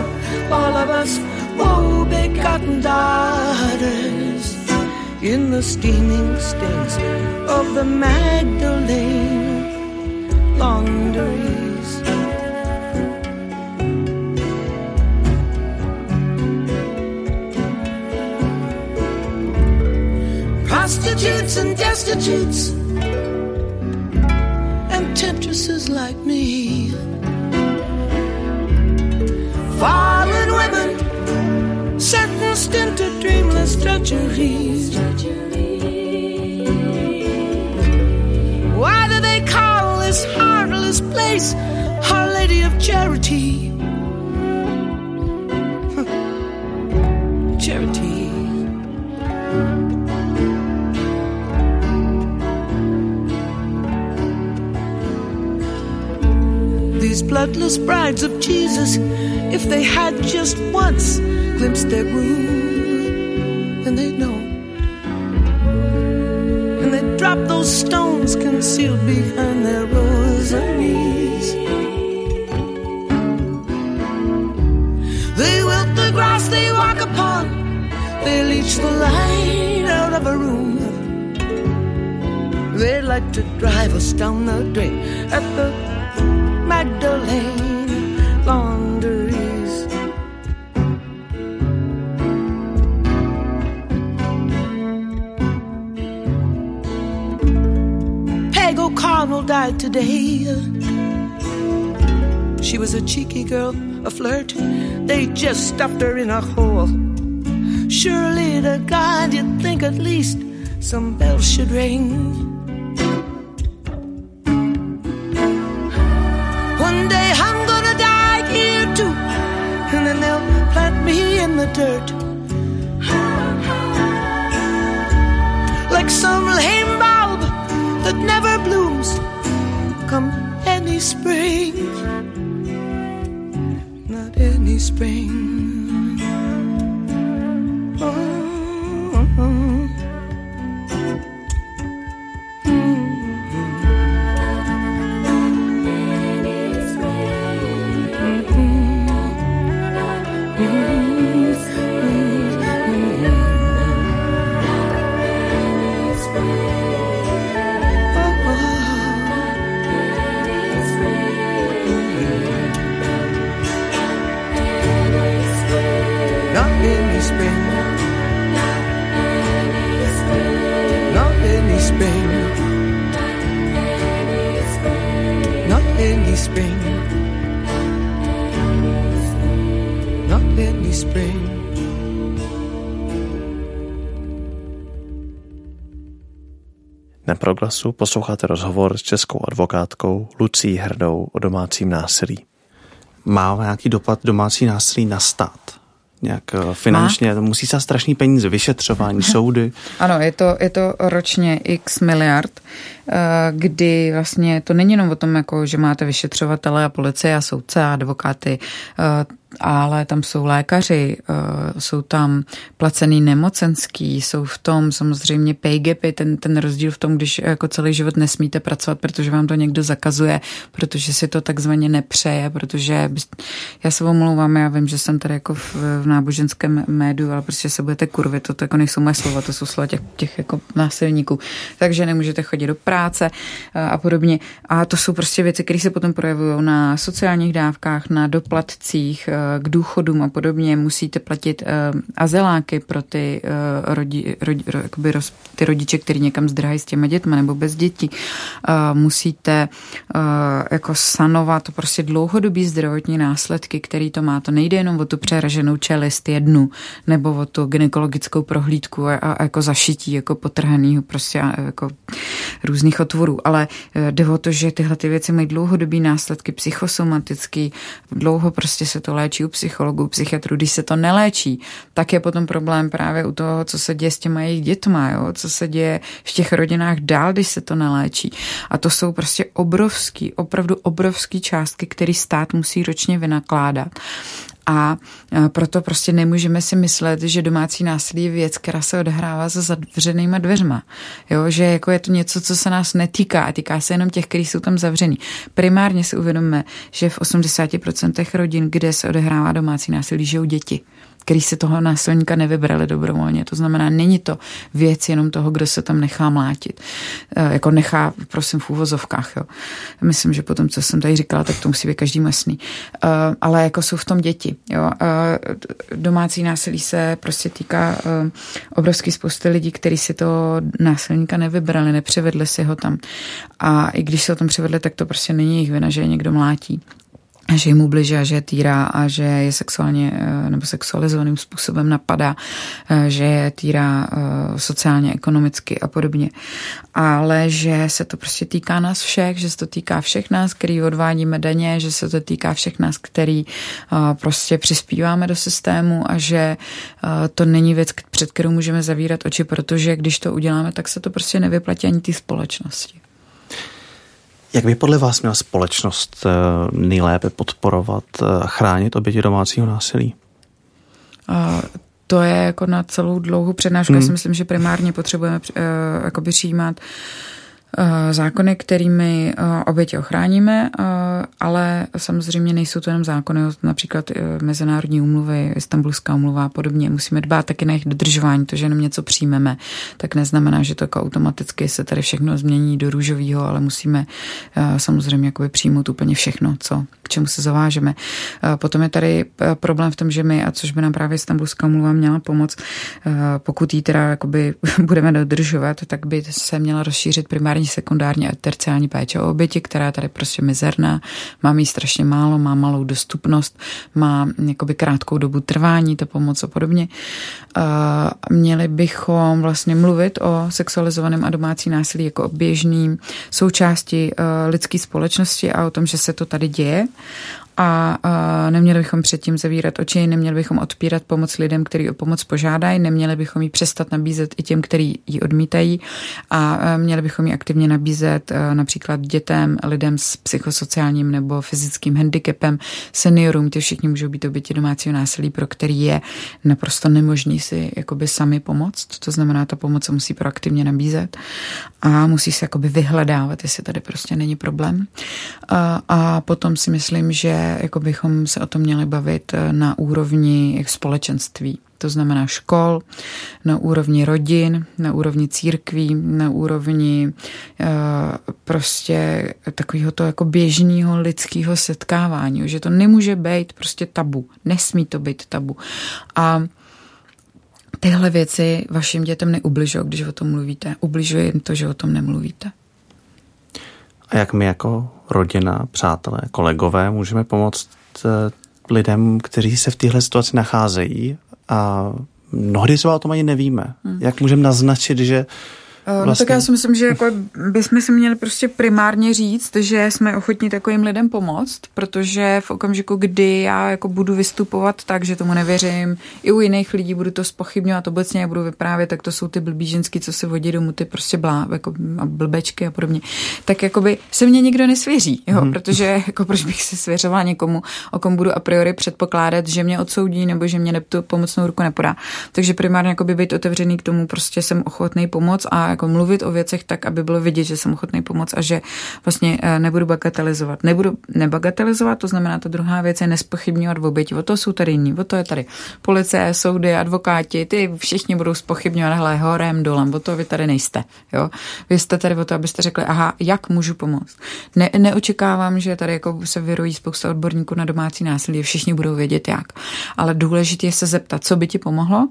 all of us woe begotten daughters in the steaming stains of the Magdalene laundries. Prostitutes and destitutes and temptresses like me. Fallen women sentenced into dreamless drudgeries. Place Our Lady of Charity? Charity. These bloodless brides of Jesus, if they had just once glimpsed their groom, then they'd know. And they'd drop those stones concealed behind their rosaries. They wilt the grass they walk upon, they leech the light out of a room. They like to drive us down the drain at the died today. She was a cheeky girl, a flirt. They just stuffed her in a hole. Surely to God, you'd think at least some bells should ring. One day I'm gonna die here too, and then they'll plant me in the dirt. Any spring. Not any spring. Na proglasu posloucháte rozhovor s českou advokátkou Lucí Hrdou o domácím násilí. Má nějaký dopad domácí násilí na stát? Nějak eh, finančně, to musí se strašný peníze, vyšetřování, soudy. Ano, je to, je to ročně x miliard, eh, kdy vlastně to není jenom o tom, jako, že máte vyšetřovatele a policie a soudce a advokáty, eh, ale tam jsou lékaři, eh, jsou tam placený nemocenský, jsou v tom samozřejmě pay gapy, ten, ten rozdíl v tom, když jako celý život nesmíte pracovat, protože vám to někdo zakazuje, protože si to takzvaně nepřeje, protože já se omlouvám, já vím, že jsem tady jako v, v náboženském médiu, ale prostě se budete kurvit, to, to jako nejsou moje slova, to jsou slova těch, těch jako násilníků, takže nemůžete chodit do práce eh, a podobně. A to jsou prostě věci, které se potom projevují na sociálních dávkách, na doplatcích, k důchodům a podobně musíte platit uh, azeláky pro ty, uh, rodi, rodi, jakoby roz, ty rodiče, kteří někam zdrhají s těma dětmi nebo bez dětí. Uh, musíte jako sanovat prostě dlouhodobý zdravotní následky, který to má. To nejde jenom o tu přeraženou čelist jednu nebo o tu gynekologickou prohlídku a, a jako zašití jako potrhanýho prostě jako různých otvorů, ale jde o to, že tyhle ty věci mají dlouhodobý následky psychosomatický, dlouho prostě se to léčí u psychologů, psychiatrů, když se to neléčí, tak je potom problém právě u toho, co se děje s těma jejich dětma, jo? co se děje v těch rodinách dál, když se to neléčí. A to jsou prostě obrovský, opravdu obrovský částky, který stát musí ročně vynakládat. A proto prostě nemůžeme si myslet, že domácí násilí je věc, která se odehrává za zavřenýma dveřma. Jo, že jako je to něco, co se nás netýká a týká se jenom těch, kteří jsou tam zavřený. Primárně si uvědomíme, že v 80% rodin, kde se odehrává domácí násilí, žijou děti který se toho násilníka nevybrali dobrovolně. To znamená, není to věc jenom toho, kdo se tam nechá mlátit. E, jako nechá, prosím, v úvozovkách. Jo. Myslím, že potom, co jsem tady říkala, tak to musí být každý masný. E, ale jako jsou v tom děti. Jo. E, domácí násilí se prostě týká obrovský spousty lidí, kteří si to násilníka nevybrali, nepřivedli si ho tam. A i když se o tom přivedli, tak to prostě není jejich vina, že je někdo mlátí že jim ubližuje, že je týrá a že je sexuálně eh, nebo sexualizovaným způsobem napadá, eh, že je týrá eh, sociálně, ekonomicky a podobně. Ale že se to prostě týká nás všech, že se to týká všech nás, který odvádíme daně, že se to týká všech nás, který prostě přispíváme do systému a že to není věc, před kterou můžeme zavírat oči, protože když to uděláme, tak se to prostě nevyplatí ani té společnosti. Jak by podle vás měla společnost eh, nejlépe podporovat a chránit oběti domácího násilí? A to je jako na celou dlouhou přednášku. Hmm. Já si myslím, že primárně potřebujeme uh, jakoby přijímat uh, Eh, zákony, kterými eh, obětě ochráníme, eh, ale samozřejmě nejsou to jenom zákony, například mezinárodní úmluvy, Istanbulská úmluva a podobně. Musíme dbát taky na jejich dodržování, to, že jenom něco přijmeme, tak neznamená, že to jako automaticky se tady všechno změní do růžového, ale musíme samozřejmě jakoby přijmout úplně všechno, co, k čemu se zavážeme. Potom je tady problém v tom, že my, a což by nám právě Istanbulská úmluva měla pomoct, pokud ji teda jakoby budeme dodržovat, tak by se měla rozšířit primárně sekundární a terciální péče o oběti, která je tady prostě mizerná, má jí strašně málo, má malou dostupnost, má jakoby krátkou dobu trvání, to pomoc a podobně. Měli bychom vlastně mluvit o sexualizovaném a domácí násilí jako o běžným součásti lidské společnosti a o tom, že se to tady děje a, a neměli bychom předtím zavírat oči, neměli bychom odpírat pomoc lidem, kteří o pomoc požádají, neměli bychom ji přestat nabízet i těm, kteří ji odmítají a měli bychom ji aktivně nabízet například dětem, lidem s psychosociálním nebo fyzickým handicapem, seniorům, ty všichni můžou být oběti domácího násilí, pro který je naprosto nemožný si jakoby sami pomoct. To znamená, ta pomoc se musí proaktivně nabízet a musí se jakoby vyhledávat, jestli tady prostě není problém. A, a potom si myslím, že jako bychom se o tom měli bavit na úrovni společenství. To znamená škol, na úrovni rodin, na úrovni církví, na úrovni uh, prostě takového to jako běžného lidského setkávání, že to nemůže být prostě tabu, nesmí to být tabu. A tyhle věci vašim dětem neubližují, když o tom mluvíte. Ubližuje jim to, že o tom nemluvíte. A jak my jako rodina, přátelé, kolegové můžeme pomoct eh, lidem, kteří se v téhle situaci nacházejí a mnohdy třeba o tom ani nevíme. Hmm. Jak můžeme naznačit, že Vlastně. No tak já si myslím, že jako bychom si měli prostě primárně říct, že jsme ochotní takovým lidem pomoct, protože v okamžiku, kdy já jako budu vystupovat tak, že tomu nevěřím, i u jiných lidí budu to spochybňovat obecně a budu vyprávět, tak to jsou ty blbý ženský, co se vodí domů, ty prostě blá, jako blbečky a podobně. Tak jakoby se mě nikdo nesvěří, jo, hmm. protože jako proč bych se svěřovala někomu, o kom budu a priori předpokládat, že mě odsoudí nebo že mě tu pomocnou ruku nepodá. Takže primárně jako by být otevřený k tomu, prostě jsem ochotný pomoct a jako mluvit o věcech tak, aby bylo vidět, že jsem ochotný pomoct a že vlastně eh, nebudu bagatelizovat. Nebudu nebagatelizovat, to znamená, ta druhá věc je nespochybňovat v oběti. O to jsou tady jiní, o to je tady policie, soudy, advokáti, ty všichni budou spochybňovat, hele, horem, dolem, o to vy tady nejste. Jo? Vy jste tady o to, abyste řekli, aha, jak můžu pomoct. Ne, neočekávám, že tady jako se vyrojí spousta odborníků na domácí násilí, všichni budou vědět jak. Ale důležité je se zeptat, co by ti pomohlo.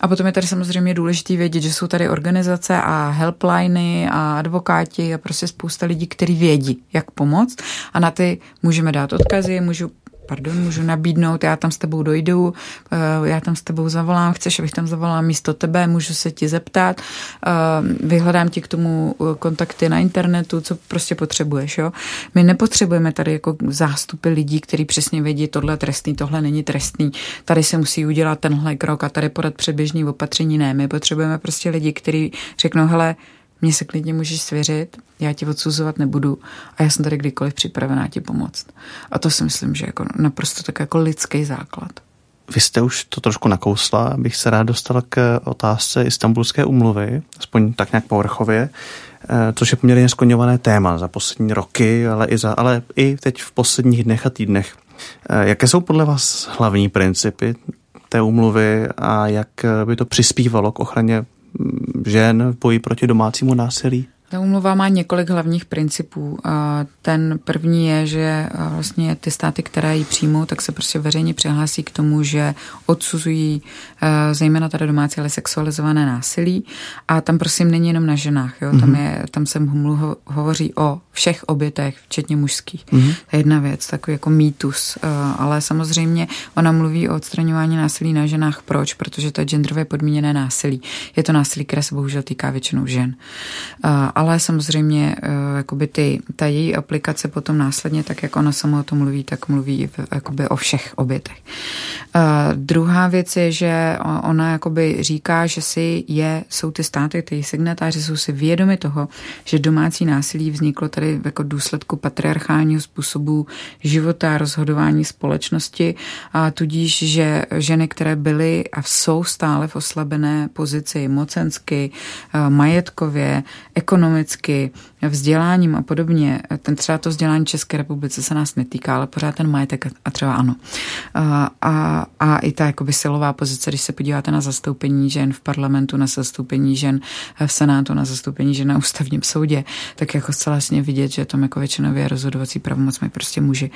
A potom je tady samozřejmě důležité vědět, že jsou tady organizace a helpliny a advokáti a prostě spousta lidí, kteří vědí, jak pomoct. A na ty můžeme dát odkazy, můžu pardon, můžu nabídnout, já tam s tebou dojdu, eh, já tam s tebou zavolám, chceš, abych tam zavolala místo tebe, můžu se ti zeptat, eh, vyhledám ti k tomu eh, kontakty na internetu, co prostě potřebuješ. Jo? My nepotřebujeme tady jako zástupy lidí, kteří přesně vědí, tohle trestný, tohle není trestný, tady se musí udělat tenhle krok a tady podat předběžný opatření. Ne, my potřebujeme prostě lidi, kteří řeknou, hele, mě se klidně můžeš svěřit, já ti odsuzovat nebudu a já jsem tady kdykoliv připravená ti pomoct. A to si myslím, že jako naprosto tak jako lidský základ. Vy jste už to trošku nakousla, abych se rád dostal k otázce Istanbulské umluvy, aspoň tak nějak povrchově, eh, což je poměrně skloňované téma za poslední roky, ale i, za, ale i teď v posledních dnech a týdnech. Eh, jaké jsou podle vás hlavní principy té umluvy a jak by to přispívalo k ochraně žen v boji proti domácímu násilí? Ta úmluva má několik hlavních principů. Ten první je, že vlastně ty státy, které ji přijmou, tak se prostě veřejně přihlásí k tomu, že odsuzují zejména tady domácí, ale sexualizované násilí. A tam prosím není jenom na ženách. Jo? Tam, mhm. je, tam se mluv, hovoří o všech obětech, včetně mužských. Mm-hmm. To je jedna věc, takový jako mýtus. Ale samozřejmě ona mluví o odstraňování násilí na ženách. Proč? Protože to je genderově podmíněné násilí. Je to násilí, které se bohužel týká většinou žen ale samozřejmě eh, jakoby ty, ta její aplikace potom následně, tak jak ona sama o tom mluví, tak mluví jakoby o všech obětech. Uh, druhá věc je, že ona jakoby říká, že si je, jsou ty státy, ty signatáři jsou si vědomi toho, že domácí násilí vzniklo tady jako důsledku patriarchálního způsobu života a rozhodování společnosti a tudíž, že ženy, které byly a jsou stále v oslabené pozici mocensky, eh, majetkově, ekonomicky, ekonomicky, vzděláním a podobně, ten třeba to vzdělání České republice se nás netýká, ale pořád ten majetek a třeba ano. A, a, a i ta jakoby silová pozice, když se podíváte na zastoupení žen v parlamentu, na zastoupení žen v senátu, na zastoupení žen na ústavním soudě, tak jako zcela jasně vidět, že tam jako většinově rozhodovací pravomoc mají prostě muži.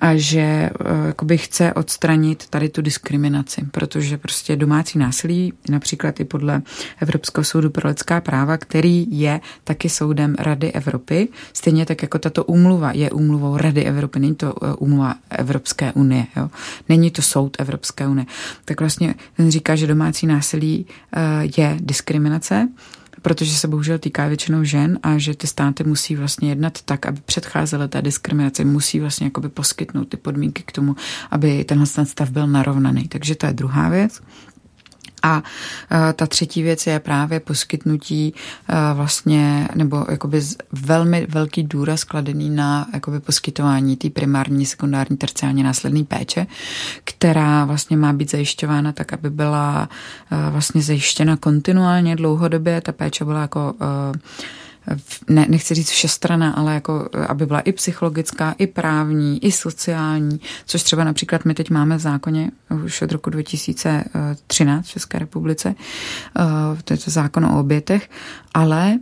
A že e, jakoby chce odstranit tady tu diskriminaci, protože prostě domácí násilí, například i podle Evropského soudu pro lidská práva, který je taky soudem Rady Evropy, stejně tak jako tato úmluva je úmluvou Rady Evropy, není to eh, úmluva Evropské unie, jo? není to soud Evropské unie. Tak vlastně ten říká, že domácí násilí eh, je diskriminace, protože se bohužel týká většinou žen a že ty státy musí vlastně jednat tak, aby předcházely té diskriminaci, musí vlastně jakoby poskytnout ty podmínky k tomu, aby tenhle stav byl narovnaný. Takže to je druhá věc. A e, ta třetí věc je právě poskytnutí e, vlastně, nebo jakoby velmi velký důraz kladený na jakoby poskytování té primární, sekundární, terciální následné péče, která vlastně má být zajišťována tak, aby byla e, vlastně zajištěna kontinuálně dlouhodobě. Ta péče byla jako ne, nechci říct všestrana, ale jako, aby byla i psychologická, i právní, i sociální, což třeba například my teď máme v zákoně už od roku 2013 v České republice, eh, to je to zákon o obětech, ale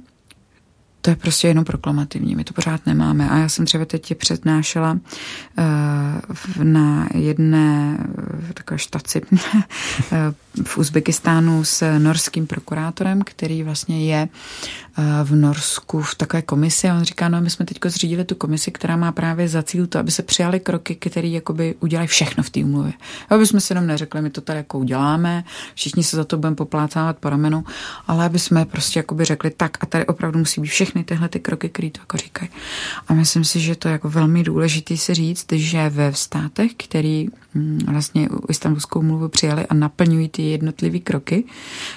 to je prostě jenom proklamativní, my to pořád nemáme. A já jsem třeba teď přednášela uh, na jedné uh, takové štaci uh, v Uzbekistánu s norským prokurátorem, který vlastně je v Norsku v takové komisi a on říká, no my jsme teď zřídili tu komisi, která má právě za cíl to, aby se přijali kroky, které jakoby udělají všechno v té úmluvě. Aby jsme si jenom neřekli, my to tady jako uděláme, všichni se za to budeme poplácávat po ramenu, ale aby jsme prostě jakoby řekli tak a tady opravdu musí být všechny tyhle ty kroky, které to jako říkají. A myslím si, že to je jako velmi důležité si říct, že ve státech, který mm, vlastně istambulskou mluvu přijali a naplňují ty jednotlivé kroky,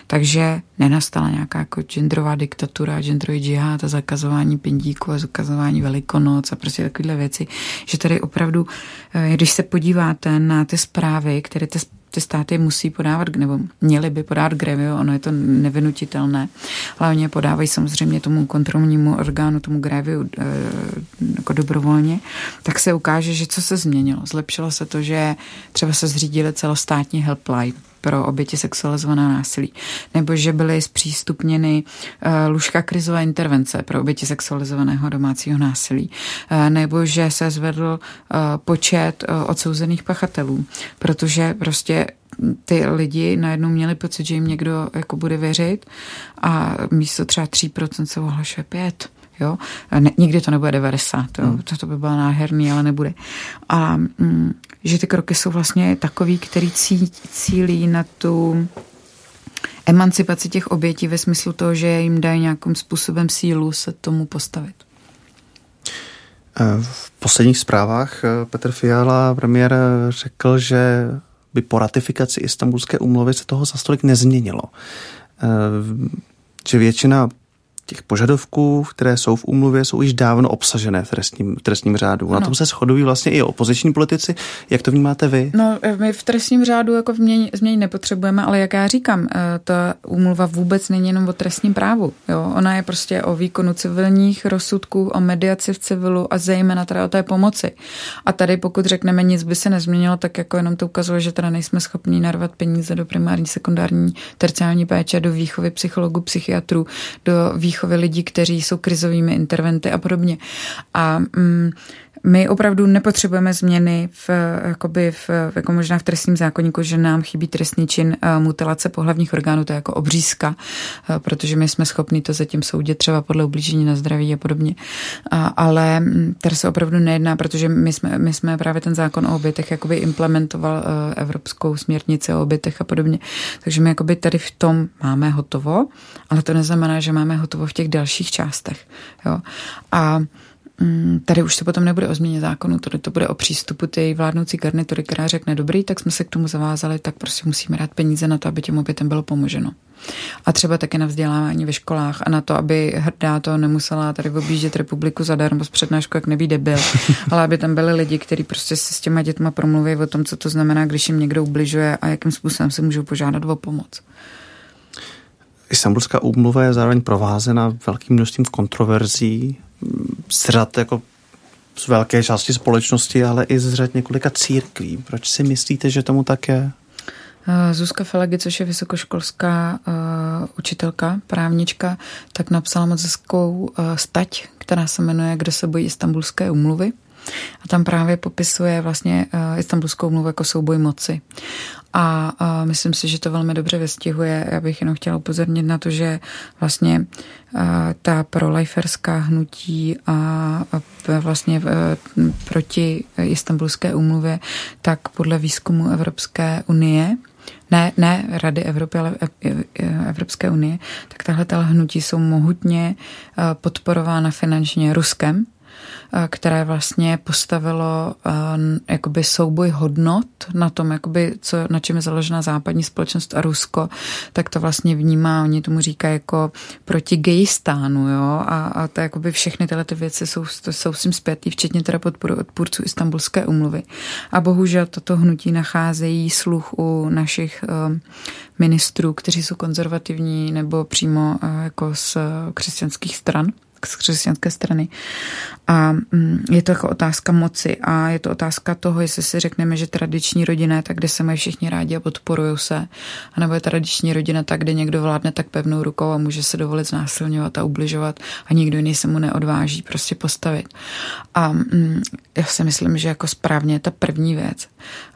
takže nenastala nějaká jako genderová diktatura, genderový džihad a zakazování pindíku a zakazování velikonoc a prostě takovéhle věci, že tady opravdu, eh, když se podíváte na ty zprávy, které ty ty státy musí podávat, nebo měly by podávat grevio, ono je to nevinutitelné, ale oni je podávají samozřejmě tomu kontrolnímu orgánu, tomu greviu e, jako dobrovolně, tak se ukáže, že co se změnilo. Zlepšilo se to, že třeba se zřídili celostátní helpline, pro oběti sexualizovaného násilí, nebo že byly zpřístupněny uh, lůžka krizové intervence pro oběti sexualizovaného domácího násilí, uh, nebo že se zvedl uh, počet odsouzených pachatelů, protože prostě ty lidi najednou měli pocit, že jim někdo jako bude věřit a místo třeba 3% se ohlašuje 5. Jo? Ne, nikdy to nebude 90, jo? Hmm. To, to by bylo nádherný, ale nebude. A mm, že ty kroky jsou vlastně takový, který cí, cílí na tu emancipaci těch obětí ve smyslu toho, že jim dají nějakým způsobem sílu se tomu postavit. V posledních zprávách eh, Petr Fiala, premiér, řekl, že by po ratifikaci Istanbulské úmluvy se toho za stolik nezměnilo. Eh, že většina těch požadavků, které jsou v úmluvě, jsou již dávno obsažené v trestním, v trestním řádu. Ano. Na tom se shodují vlastně i opoziční politici. Jak to vnímáte vy? No, my v trestním řádu jako změň nepotřebujeme, ale jak já říkám, eh, ta úmluva vůbec není jenom o trestním právu. Jo? Ona je prostě o výkonu civilních rozsudků, o mediaci v civilu a zejména teda o té pomoci. A tady pokud řekneme, nic by se nezměnilo, tak jako jenom to ukazuje, že teda nejsme schopni narvat peníze do primární, sekundární, terciální péče, do výchovy psychologů, psychiatrů, do výchovy výchovy lidí, kteří jsou krizovými interventy a podobně. A mm, my opravdu nepotřebujeme změny v, jakoby v, jako možná v trestním zákonníku, že nám chybí trestný čin uh, mutilace pohlavních orgánů, to je jako obřízka, uh, protože my jsme schopni to zatím soudit třeba podle ublížení na zdraví a podobně. Ale mm, tady se opravdu nejedná, protože my jsme, my jsme právě ten zákon o obětech jakoby implementoval evropskou směrnici o obětech a podobně. Takže my jakoby tady v tom máme hotovo, ale to neznamená, že máme hotovo v těch dalších částech. Jo? A tady už se potom nebude o změně zákonu, tady to bude o přístupu té vládnoucí garnitury, která řekne dobrý, tak jsme se k tomu zavázali, tak prostě musíme dát peníze na to, aby těm obětem bylo pomoženo. A třeba také na vzdělávání ve školách a na to, aby hrdá to nemusela tady objíždět republiku zadarmo z přednášku, jak neví debil, ale aby tam byli lidi, kteří prostě se s těma dětma promluví o tom, co to znamená, když jim někdo ubližuje a jakým způsobem se můžou požádat o pomoc. Istanbulská úmluva je zároveň provázena velkým množstvím kontroverzí, z řad jako z velké části společnosti, ale i z řad několika církví. Proč si myslíte, že tomu tak je? Eh, Zuzka Felagy, což je vysokoškolská uh, učitelka, právnička, tak napsala moc hezkou uh, stať, která se jmenuje Kdo se bojí istambulské umluvy. A tam právě popisuje vlastně uh, istambulskou umluvu jako souboj moci. A, a myslím si, že to velmi dobře vystihuje. Já bych jenom chtěla upozornit na to, že vlastně a, ta proliferská hnutí a, a vlastně a, proti istambulské úmluvě, tak podle výzkumu Evropské unie ne, ne Rady Evropy, ale Evropské unie, tak tahle hnutí jsou mohutně podporována finančně Ruskem, které vlastně postavilo jakoby souboj hodnot na tom, jakoby, co, na čem je založena západní společnost a Rusko, tak to vlastně vnímá, oni tomu říkají jako proti gejistánu, jo, a, a to jakoby všechny tyhle ty věci jsou, to jsou s tím zpětý, včetně teda podporu odpůrců Istanbulské umluvy. A bohužel toto hnutí nacházejí sluch u našich ministrů, kteří jsou konzervativní nebo přímo jako z křesťanských stran z křesťanské strany. A mm, je to jako otázka moci a je to otázka toho, jestli si řekneme, že tradiční rodina je tak, kde se mají všichni rádi a podporují se, anebo je tradiční rodina tak, kde někdo vládne tak pevnou rukou a může se dovolit znásilňovat a ubližovat a nikdo jiný se mu neodváží prostě postavit. A mm, já si myslím, že jako správně je ta první věc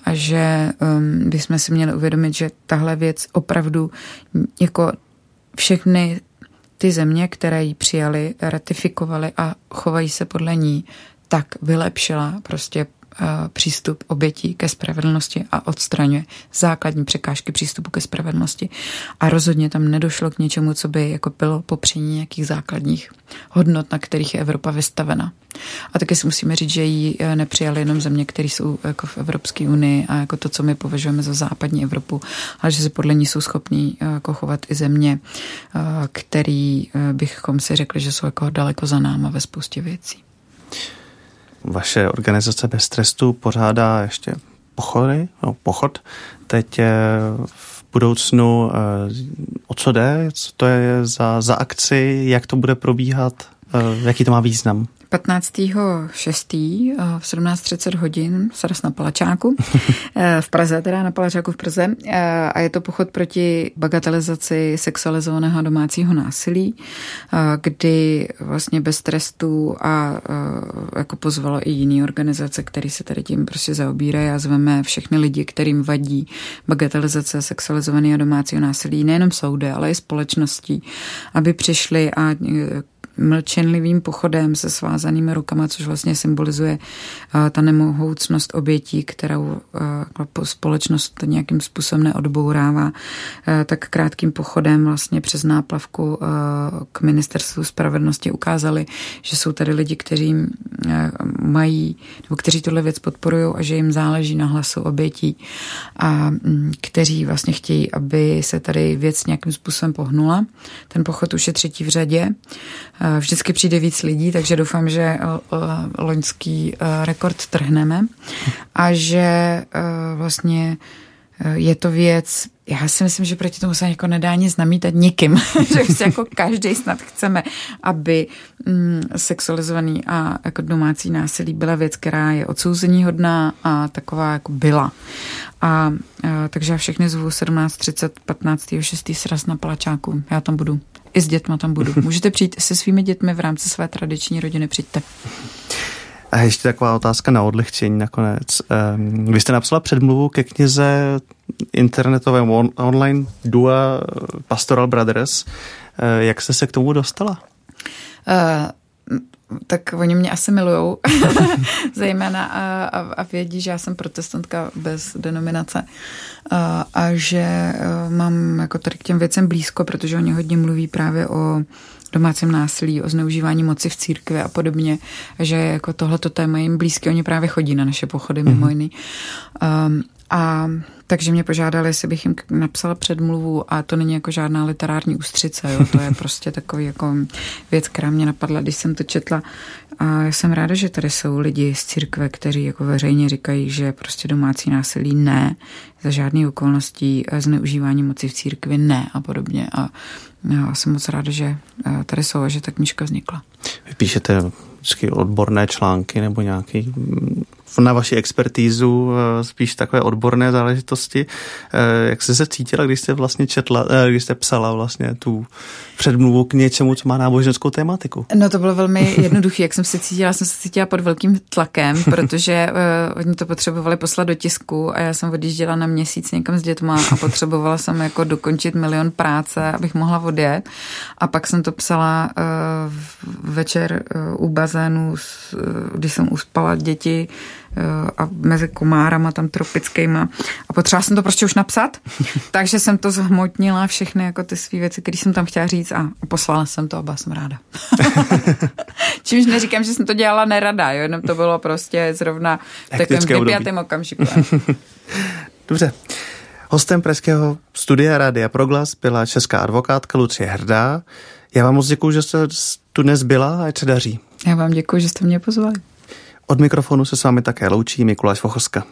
a že um, bychom si měli uvědomit, že tahle věc opravdu jako všechny ty země, které ji přijali, ratifikovaly a chovají se podle ní, tak vylepšila prostě přístup obětí ke spravedlnosti a odstraňuje základní překážky přístupu ke spravedlnosti. A rozhodně tam nedošlo k něčemu, co by jako bylo popření nějakých základních hodnot, na kterých je Evropa vystavena. A taky si musíme říct, že ji eh, nepřijali jenom země, které jsou jako v Evropské unii a jako to, co my považujeme za západní Evropu, ale že se podle ní jsou schopní eh, jako chovat i země, eh, který bychom si řekli, že jsou jako daleko za náma ve spoustě věcí. Vaše organizace Bez trestu pořádá ještě pochody, no, pochod. Teď v budoucnu, o co jde, co to je za, za akci, jak to bude probíhat, jaký to má význam? 15.6. Eh, v 17.30 hodin Saras na Palačáku, eh, v Praze, teda na Palačáku v Praze. Eh, a je to pochod proti bagatelizaci sexualizovaného domácího násilí, kdy vlastně bez trestu a jako pozvalo i jiné organizace, které se tady tím prostě zaobírají a zveme všechny lidi, kterým vadí bagatelizace sexualizovaného domácího násilí, nejenom soudy, ale i společností, aby přišli a mlčenlivým pochodem se svázanými rukama, což vlastně symbolizuje uh, ta nemohoucnost obětí, kterou uh, společnost nějakým způsobem neodbourává, uh, tak krátkým pochodem vlastně přes náplavku k ministerstvu spravedlnosti ukázali, že jsou tady lidi, kteří mají, nebo kteří tuhle věc podporují a že jim záleží na hlasu obětí a mm, kteří vlastně chtějí, aby se tady věc nějakým způsobem pohnula. Ten pochod už je třetí v řadě. Vždycky přijde víc lidí, takže doufám, že eh, loňský eh, rekord trhneme a že eh, vlastně je to věc, já si myslím, že proti tomu se jako nedá nic namítat nikým, že prostě jako každý snad chceme, aby mm, sexualizovaný a jako domácí násilí byla věc, která je odsouzení hodná a taková jako byla. A, a takže já všechny zvu 17.30, 15. 6. sraz na Palačáku. Já tam budu. I s dětma tam budu. Můžete přijít se svými dětmi v rámci své tradiční rodiny, přijďte. A ještě taková otázka na odlehčení nakonec. Ehm, vy jste napsala předmluvu ke knize internetovém on, online dua Pastoral Brothers. Eh, jak jste se k tomu dostala? Uh, tak oni mě asi milujou, zejména a, a, a vědí, že já jsem protestantka bez denominace a, a že mám jako tady k těm věcem blízko, protože oni hodně mluví právě o domácím násilí, o zneužívání moci v církvi a podobně, že jako tohleto téma jim blízké, oni právě chodí na naše pochody mimo jiný. Um, a takže mě požádali, jestli bych jim napsala předmluvu a to není jako žádná literární ústřice, jo? to je prostě takový jako věc, která mě napadla, když jsem to četla. A já jsem ráda, že tady jsou lidi z církve, kteří jako veřejně říkají, že prostě domácí násilí ne, za žádný okolností zneužívání moci v církvi ne a podobně. A já jsem moc ráda, že eh, tady jsou a že ta knižka vznikla. Vy píšete vždycky odborné články nebo nějaký mm, na vaši expertízu eh, spíš takové odborné záležitosti. Eh, jak jste se cítila, když jste vlastně četla, když jste psala vlastně tu předmluvu k něčemu, co má náboženskou tématiku? No to bylo velmi jednoduché. Jak jsem se cítila, jsem se cítila pod velkým tlakem, protože uh, oni to potřebovali poslat do tisku a já jsem odjížděla na měsíc někam s dětma a potřebovala jsem jako dokončit milion práce, abych mohla odjet. A pak jsem to psala uh, večer uh, u bazénu, když jsem uspala děti a mezi komárama tam tropickýma a potřeba jsem to prostě už napsat, takže jsem to zhmotnila všechny jako ty své věci, které jsem tam chtěla říct a poslala jsem to a byla jsem ráda. Čímž neříkám, že jsem to dělala nerada, jo, jenom to bylo prostě zrovna v takovém vypjatém okamžiku. Dobře. Hostem pražského studia Rádia Proglas byla česká advokátka Lucie Hrdá. Já vám moc děkuji, že jste tu dnes byla a ať se daří. Já vám děkuji, že jste mě pozvali. Od mikrofonu se s vámi také loučí Mikuláš Vochoska.